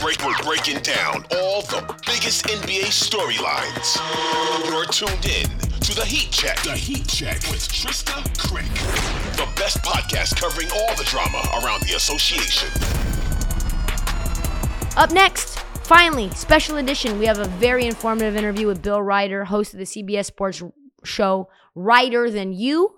Break, we're breaking down all the biggest NBA storylines. You're tuned in to the Heat Check. The Heat Check with Trysta Krick. The best podcast covering all the drama around the association. Up next, finally, special edition. We have a very informative interview with Bill Reiter, host of the CBS Sports show Reiter Than You,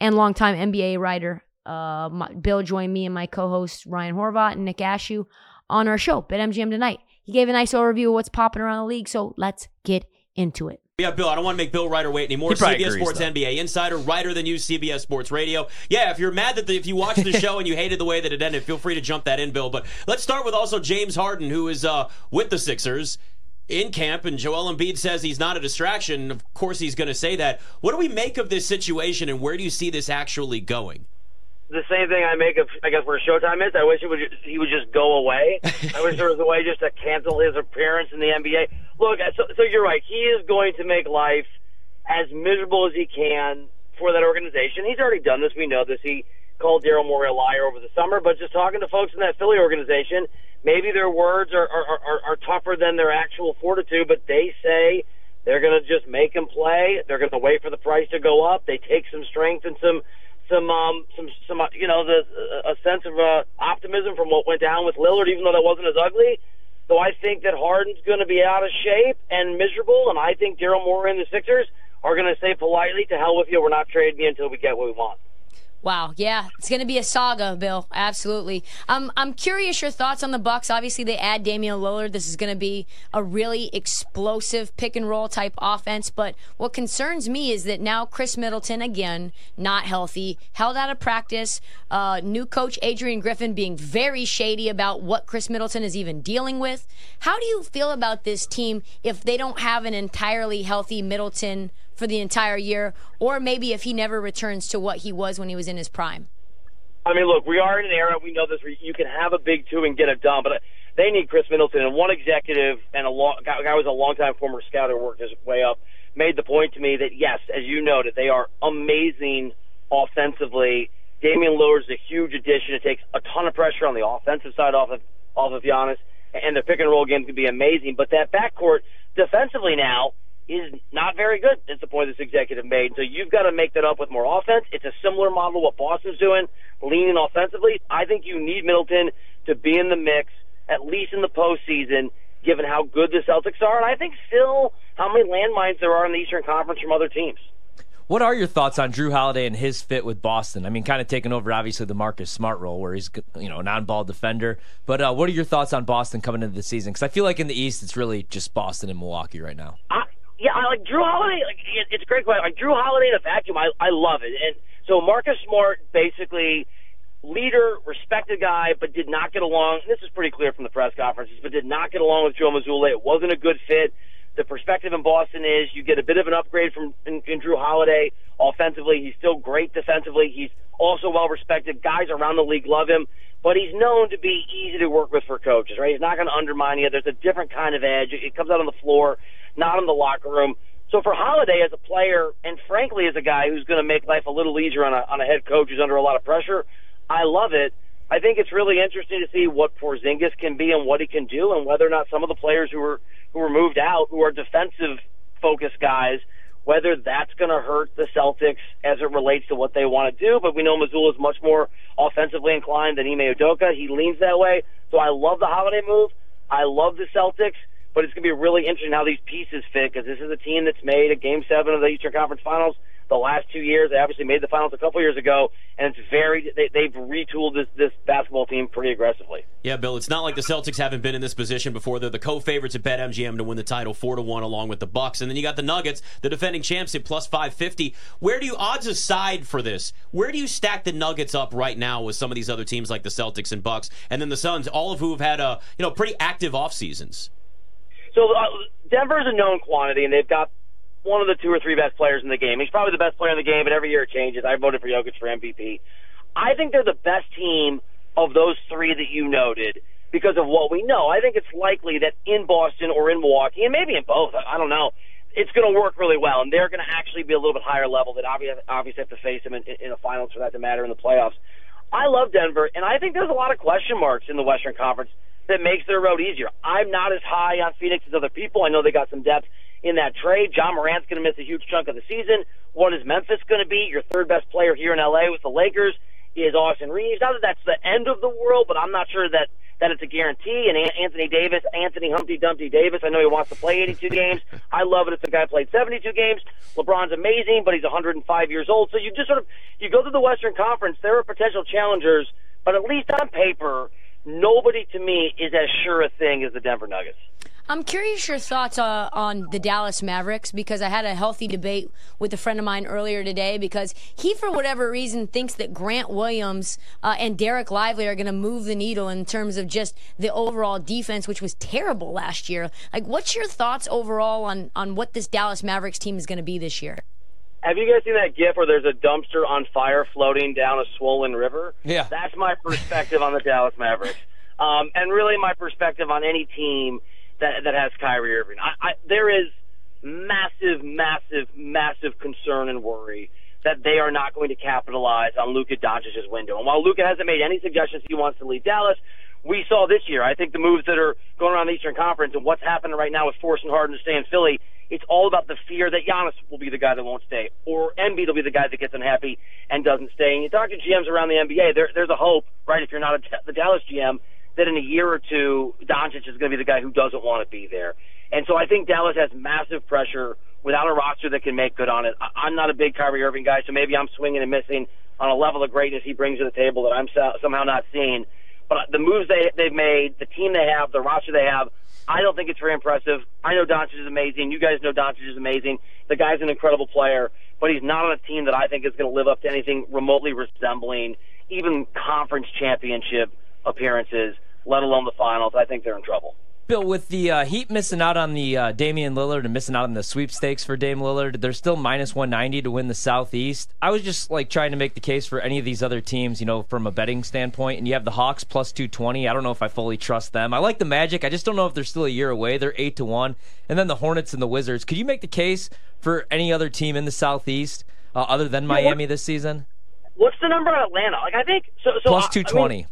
and longtime NBA writer. Uh, my, Bill joined me and my co-host Ryan Horvat and Nick Ashew on our show, BetMGM Tonight. He gave a nice overview of what's popping around the league, so let's get into it. Yeah, Bill, I don't want to make Bill Reiter wait anymore. CBS agrees, Sports though. NBA insider, Reiter than you, CBS Sports Radio. Yeah, if you're mad that the, if you watched the show and you hated the way that it ended, feel free to jump that in, Bill. But let's start with also James Harden, who is uh, with the Sixers in camp, and Joel Embiid says he's not a distraction. Of course, he's going to say that. What do we make of this situation, and where do you see this actually going? The same thing I make of, I guess, where Showtime is. I wish he would just, he would just go away. I wish there was a way just to cancel his appearance in the NBA. Look, uh, so, so you're right. He is going to make life as miserable as he can for that organization. He's already done this. We know this. He called Daryl Morey a liar over the summer, but just talking to folks in that Philly organization, maybe their words are, are, are, are tougher than their actual fortitude, but they say they're going to just make him play. They're going to wait for the price to go up. They take some strength and some some um some some uh, you know the a sense of uh, optimism from what went down with Lillard, even though that wasn't as ugly. So I think that Harden's going to be out of shape and miserable, and I think Daryl Morey and the Sixers are going to say politely, "To hell with you. We're not trading you until we get what we want." Wow, yeah, it's going to be a saga, Bill. Absolutely. Um, I'm curious your thoughts on the Bucks. Obviously, they add Damian Lillard. This is going to be a really explosive pick and roll type offense. But what concerns me is that now Khris Middleton again not healthy, held out of practice. Uh, new coach Adrian Griffin being very shady about what Khris Middleton is even dealing with. How do you feel about this team if they don't have an entirely healthy Middleton? For the entire year, or maybe if he never returns to what he was when he was in his prime? I mean, look, we are in an era we know this. You can have a big two and get it done, but uh, they need Khris Middleton. And one executive and a long, guy was a longtime former scout who worked his way up made the point to me that yes, as you noted, they are amazing offensively. Damian is a huge addition. It takes a ton of pressure on the offensive side off of off of Giannis, and the pick and roll game can be amazing. But that backcourt defensively now is not very good. Is the point this executive made. So you've got to make that up with more offense. It's a similar model to what Boston's doing, leaning offensively. I think you need Middleton to be in the mix at least in the postseason, given how good the Celtics are, and I think still how many landmines there are in the Eastern Conference from other teams. What are your thoughts on Jrue Holiday and his fit with Boston? I mean, kind of taking over obviously the Marcus Smart role, where he's you know a non-ball defender. But uh, what are your thoughts on Boston coming into the season? Because I feel like in the East, it's really just Boston and Milwaukee right now. I, yeah, I like Jrue Holiday. Like it, it's a great question. Like Jrue Holiday in a vacuum, I I love it. And so Marcus Smart, basically leader, respected guy, but did not get along. This is pretty clear from the press conferences, but did not get along with Joe Mazzulla. It wasn't a good fit. The perspective in Boston is you get a bit of an upgrade from in, in Jrue Holiday offensively. He's still great defensively. He's also well respected. Guys around the league love him, but he's known to be easy to work with for coaches. Right? He's not going to undermine you. There's a different kind of edge. It comes out on the floor, not in the locker room. So for Holiday as a player, and frankly as a guy who's going to make life a little easier on a on a head coach who's under a lot of pressure, I love it. I think it's really interesting to see what Porzingis can be and what he can do, and whether or not some of the players who were who were moved out, who are defensive focused guys, whether that's going to hurt the Celtics as it relates to what they want to do. But we know Mazzulla is much more offensively inclined than Ime Udoka. He leans that way. So I love the holiday move. I love the Celtics, but it's going to be really interesting how these pieces fit because this is a team that's made a Game Seven of the Eastern Conference Finals the last two years. They obviously made the finals a couple years ago, and it's very they, they've retooled this this basketball team pretty aggressively. Yeah, Bill. It's not like the Celtics haven't been in this position before. They're the co-favorites at BetMGM to win the title, four to one, along with the Bucks, and then you got the Nuggets, the defending champs, at plus five fifty. Where do you odds aside for this? Where do you stack the Nuggets up right now with some of these other teams like the Celtics and Bucks, and then the Suns, all of who have had a you know pretty active off seasons? So uh, Denver's a known quantity, and they've got one of the two or three best players in the game. He's probably the best player in the game, but every year it changes. I voted for Jokic for MVP. I think they're the best team of those three that you noted because of what we know. I think it's likely that in Boston or in Milwaukee, and maybe in both, I don't know, it's going to work really well, and they're going to actually be a little bit higher level that obviously have to face them in, in the finals for that to matter in the playoffs. I love Denver, and I think there's a lot of question marks in the Western Conference that makes their road easier. I'm not as high on Phoenix as other people. I know they got some depth in that trade. Ja Morant's going to miss a huge chunk of the season. What is Memphis going to be? Your third best player here in LA with the Lakers is Austin Reaves. Not that that's the end of the world, but I'm not sure that that it's a guarantee. And Anthony Davis, Anthony Humpty Dumpty Davis, I know he wants to play 82 games. I love it if the guy played 72 games. LeBron's amazing, but he's 105 years old. So you just sort of you go to the Western Conference. There are potential challengers, but at least on paper, nobody to me is as sure a thing as the Denver Nuggets. I'm curious your thoughts uh, on the Dallas Mavericks because I had a healthy debate with a friend of mine earlier today because he, for whatever reason, thinks that Grant Williams uh, and Dereck Lively are going to move the needle in terms of just the overall defense, which was terrible last year. Like, what's your thoughts overall on on what this Dallas Mavericks team is going to be this year? Have you guys seen that GIF where there's a dumpster on fire floating down a swollen river? Yeah, that's my perspective on the Dallas Mavericks, um, and really my perspective on any team that that has Kyrie Irving. I, I, there is massive, massive, massive concern and worry that they are not going to capitalize on Luka Doncic's window. And while Luka hasn't made any suggestions he wants to leave Dallas, we saw this year. I think the moves that are going around the Eastern Conference and what's happening right now with forcing Harden to stay in Philly, it's all about the fear that Giannis will be the guy that won't stay, or Embiid will be the guy that gets unhappy and doesn't stay. And you talk to GMs around the NBA, there, there's a hope, right? If you're not a, the Dallas GM, that in a year or two, Doncic is going to be the guy who doesn't want to be there. And so I think Dallas has massive pressure without a roster that can make good on it. I'm not a big Kyrie Irving guy, so maybe I'm swinging and missing on a level of greatness he brings to the table that I'm somehow not seeing. But the moves they they've made, the team they have, the roster they have, I don't think it's very impressive. I know Doncic is amazing. You guys know Doncic is amazing. The guy's an incredible player, but he's not on a team that I think is going to live up to anything remotely resembling even conference championship appearances, let alone the finals. I think they're in trouble. Bill, with the uh, Heat missing out on the uh, Damian Lillard and missing out on the sweepstakes for Dame Lillard, they're still minus 190 to win the Southeast. I was just like trying to make the case for any of these other teams, you know, from a betting standpoint. And you have the Hawks plus 220. I don't know if I fully trust them. I like the Magic. I just don't know if they're still a year away. They're eight to one. And then the Hornets and the Wizards. Could you make the case for any other team in the Southeast uh, other than Miami this season? What's the number on Atlanta? Like I think so. so plus 220. I mean,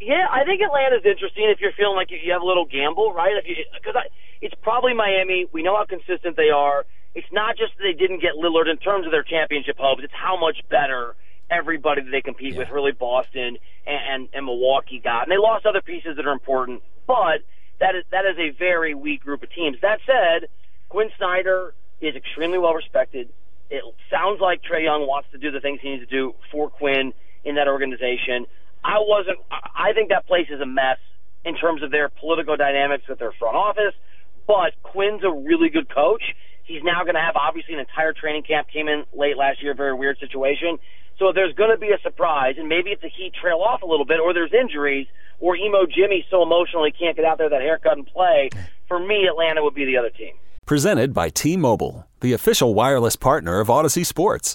yeah, I think Atlanta's interesting if you're feeling like you have a little gamble, right? Because it's probably Miami. We know how consistent they are. It's not just that they didn't get Lillard in terms of their championship hopes. It's how much better everybody that they compete yeah. with, really Boston and, and, and Milwaukee got. And they lost other pieces that are important, but that is that is a very weak group of teams. That said, Quin Snyder is extremely well respected. It sounds like Trae Young wants to do the things he needs to do for Quinn in that organization. I wasn't. I think that place is a mess in terms of their political dynamics with their front office. But Quin's a really good coach. He's now going to have obviously an entire training camp. Came in late last year, very weird situation. So there's going to be a surprise, and maybe if the Heat trail off a little bit, or there's injuries, or emo Jimmy so emotional he can't get out there that haircut and play. For me, Atlanta would be the other team. Presented by T-Mobile, the official wireless partner of Audacy Sports.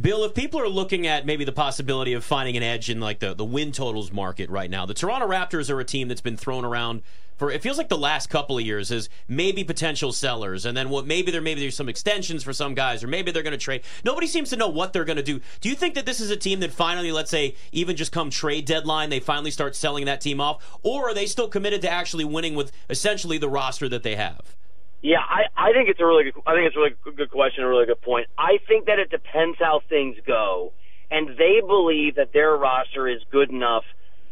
Bill, if people are looking at maybe the possibility of finding an edge in like the, the win totals market right now, the Toronto Raptors are a team that's been thrown around for it feels like the last couple of years as maybe potential sellers, and then what maybe there maybe there's some extensions for some guys, or maybe they're going to trade. Nobody seems to know what they're going to do. Do you think that this is a team that finally, let's say, even just come trade deadline, they finally start selling that team off, or are they still committed to actually winning with essentially the roster that they have? Yeah, I, I think it's a really good, I think it's a really good question, a really good point. I think that it depends how things go, and they believe that their roster is good enough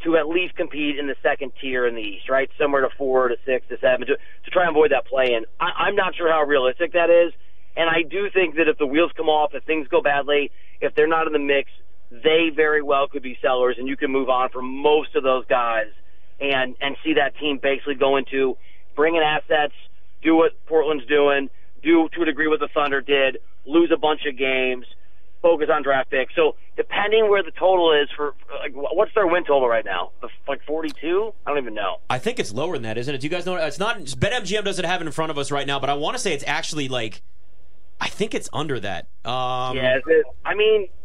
to at least compete in the second tier in the East, right? Somewhere to four, to six, to seven, to, to try and avoid that play in. I, I'm not sure how realistic that is, and I do think that if the wheels come off, if things go badly, if they're not in the mix, they very well could be sellers, and you can move on from most of those guys and and see that team basically go into bringing assets do what Portland's doing, do to a degree what the Thunder did, lose a bunch of games, focus on draft picks. So depending where the total is for, like, what's their win total right now? Like 42? I don't even know. I think it's lower than that, isn't it? Do you guys know? It's not. BetMGM doesn't have it in front of us right now, but I want to say it's actually like, I think it's under that. Um, yeah, it, I mean.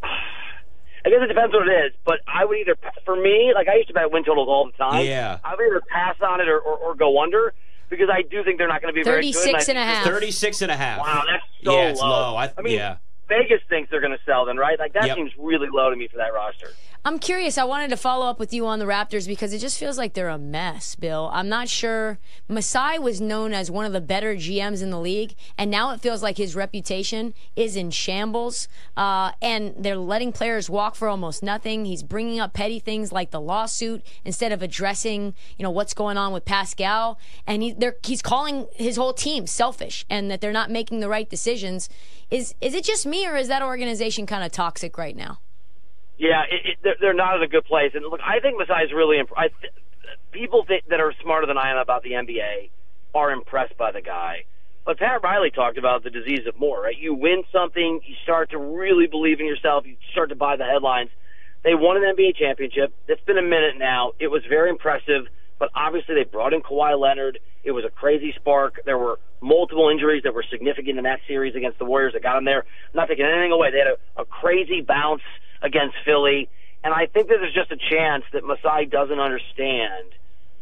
I guess it depends what it is, but I would either, for me, like I used to bet win totals all the time. Yeah. I would either pass on it or, or, or go under because I do think they're not going to be very good. 36 and a half. 36 and a half. Wow, that's so yeah, it's low. low. I, I mean, yeah. Vegas thinks they're going to sell them, right? Like that Yep. seems really low to me for that roster. I'm curious. I wanted to follow up with you on the Raptors because it just feels like they're a mess, Bill. I'm not sure. Masai was known as one of the better GMs in the league, and now it feels like his reputation is in shambles. Uh, and they're letting players walk for almost nothing. He's bringing up petty things like the lawsuit instead of addressing, you know, what's going on with Pascal. And he, he's calling his whole team selfish and that they're not making the right decisions. Is is it just me, or is that organization kind of toxic right now? Yeah, it, it, they're, not in a good place. And look, I think Masai's really imp- I th- people think, that are smarter than I am about the NBA are impressed by the guy. But Pat Riley talked about the disease of more, right? You win something, you start to really believe in yourself, you start to buy the headlines. They won an NBA championship. It's been a minute now. It was very impressive, but obviously they brought in Kawhi Leonard. It was a crazy spark. There were multiple injuries that were significant in that series against the Warriors that got them there. Not taking anything away. They had a, a crazy bounce against Philly. And I think that there's just a chance that Masai doesn't understand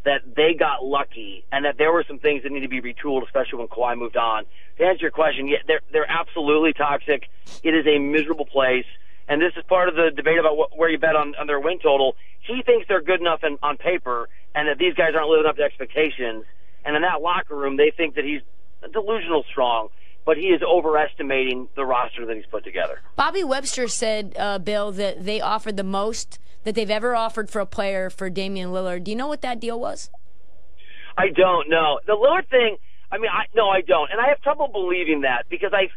that they got lucky and that there were some things that need to be retooled, especially when Kawhi moved on. To answer your question, yeah, they're, they're absolutely toxic. It is a miserable place. And this is part of the debate about what, where you bet on, on their win total. He thinks they're good enough in, on paper and that these guys aren't living up to expectations. And in that locker room, they think that he's delusional strong, but he is overestimating the roster that he's put together. Bobby Webster said, uh, Bill, that they offered the most that they've ever offered for a player for Damian Lillard. Do you know what that deal was? I don't know. The Lillard thing, I mean, I no, I don't, and I have trouble believing that because I,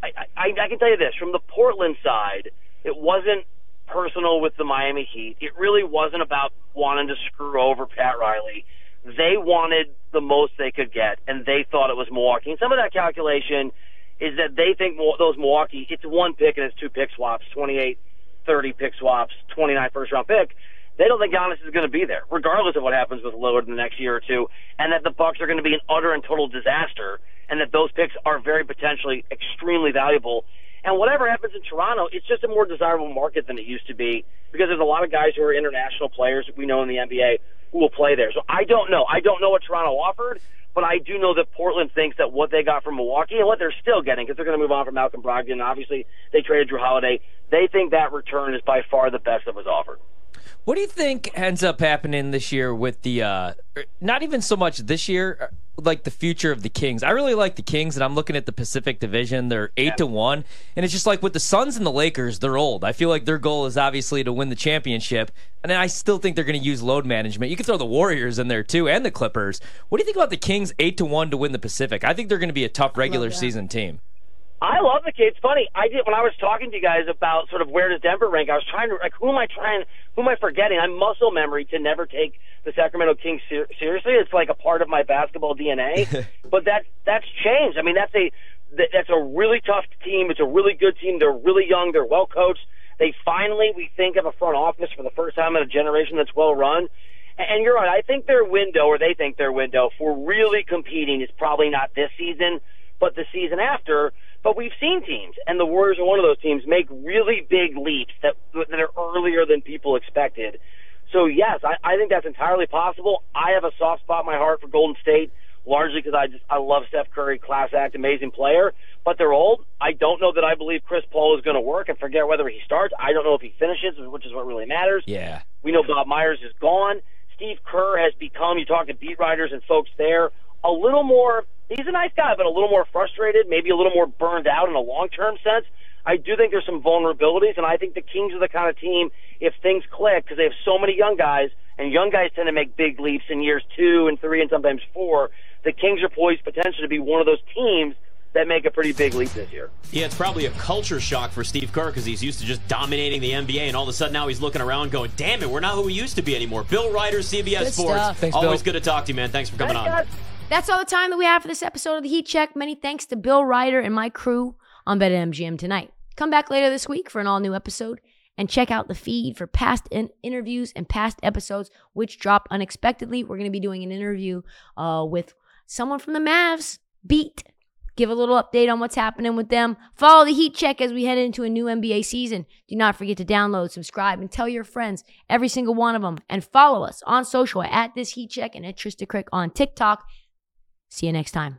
I, I, I can tell you this from the Portland side, it wasn't personal with the Miami Heat. It really wasn't about wanting to screw over Pat Riley. They wanted the most they could get, and they thought it was Milwaukee. And some of that calculation is that they think those Milwaukee, it's one pick and it's two pick swaps, 28, 30 pick swaps, 29 first round pick. They don't think Giannis is going to be there, regardless of what happens with Lillard in the next year or two, and that the Bucks are going to be an utter and total disaster, and that those picks are very potentially extremely valuable. And whatever happens in Toronto, it's just a more desirable market than it used to be because there's a lot of guys who are international players that we know in the NBA who will play there. So I don't know. I don't know what Toronto offered, but I do know that Portland thinks that what they got from Milwaukee and what they're still getting, because they're going to move on from Malcolm Brogdon. Obviously, they traded Jrue Holiday. They think that return is by far the best that was offered. What do you think ends up happening this year with the uh not even so much this year like the future of the Kings. I really like the Kings and I'm looking at the Pacific Division. They're 8 to 1 and it's just like with the Suns and the Lakers, they're old. I feel like their goal is obviously to win the championship and then I still think they're going to use load management. You can throw the Warriors in there too and the Clippers. What do you think about the Kings 8 to 1 to win the Pacific? I think they're going to be a tough regular season team. I love the kid. It's funny. I did when I was talking to you guys about sort of where does Denver rank. I was trying to like who am I trying? Who am I forgetting? I'm muscle memory to never take the Sacramento Kings ser- seriously. It's like a part of my basketball DNA. but that that's changed. I mean, that's a that, that's a really tough team. It's a really good team. They're really young. They're well coached. They finally, we think, have a front office for the first time in a generation that's well run. And you're right. I think their window, or they think their window, for really competing is probably not this season, but the season after But we've seen teams, and the Warriors are one of those teams, make really big leaps that that are earlier than people expected. So yes, I, I think that's entirely possible. I have a soft spot in my heart for Golden State, largely because I just I love Steph Curry, class act, amazing player. But they're old. I don't know that I believe Chris Paul is going to work, and forget whether he starts. I don't know if he finishes, which is what really matters. Yeah. We know Bob Myers is gone. Steve Kerr has become. You talk to beat writers and folks there, a little more. He's a nice guy, but a little more frustrated, maybe a little more burned out in a long term sense. I do think there's some vulnerabilities, and I think the Kings are the kind of team, if things click, because they have so many young guys, and young guys tend to make big leaps in years two and three and sometimes four, the Kings are poised potentially to be one of those teams that make a pretty big leap this year. Yeah, it's probably a culture shock for Steve Kerr because he's used to just dominating the NBA, and all of a sudden now he's looking around going, damn it, we're not who we used to be anymore. Bill Reiter, CBS Good Sports. stuff. Thanks, Always Bill. good to talk to you, man. Thanks for coming Thanks, on. guys. That's all the time that we have for this episode of the Heat Check. Many thanks to Bill Reiter and my crew on BetMGM tonight. Come back later this week for an all new episode and check out the feed for past in- interviews and past episodes which drop unexpectedly. We're going to be doing an interview uh, with someone from the Mavs, Beat. Give a little update on what's happening with them. Follow the Heat Check as we head into a new NBA season. Do not forget to download, subscribe, and tell your friends, every single one of them. And follow us on social at this Heat Check and at Trysta Krick on TikTok. See you next time.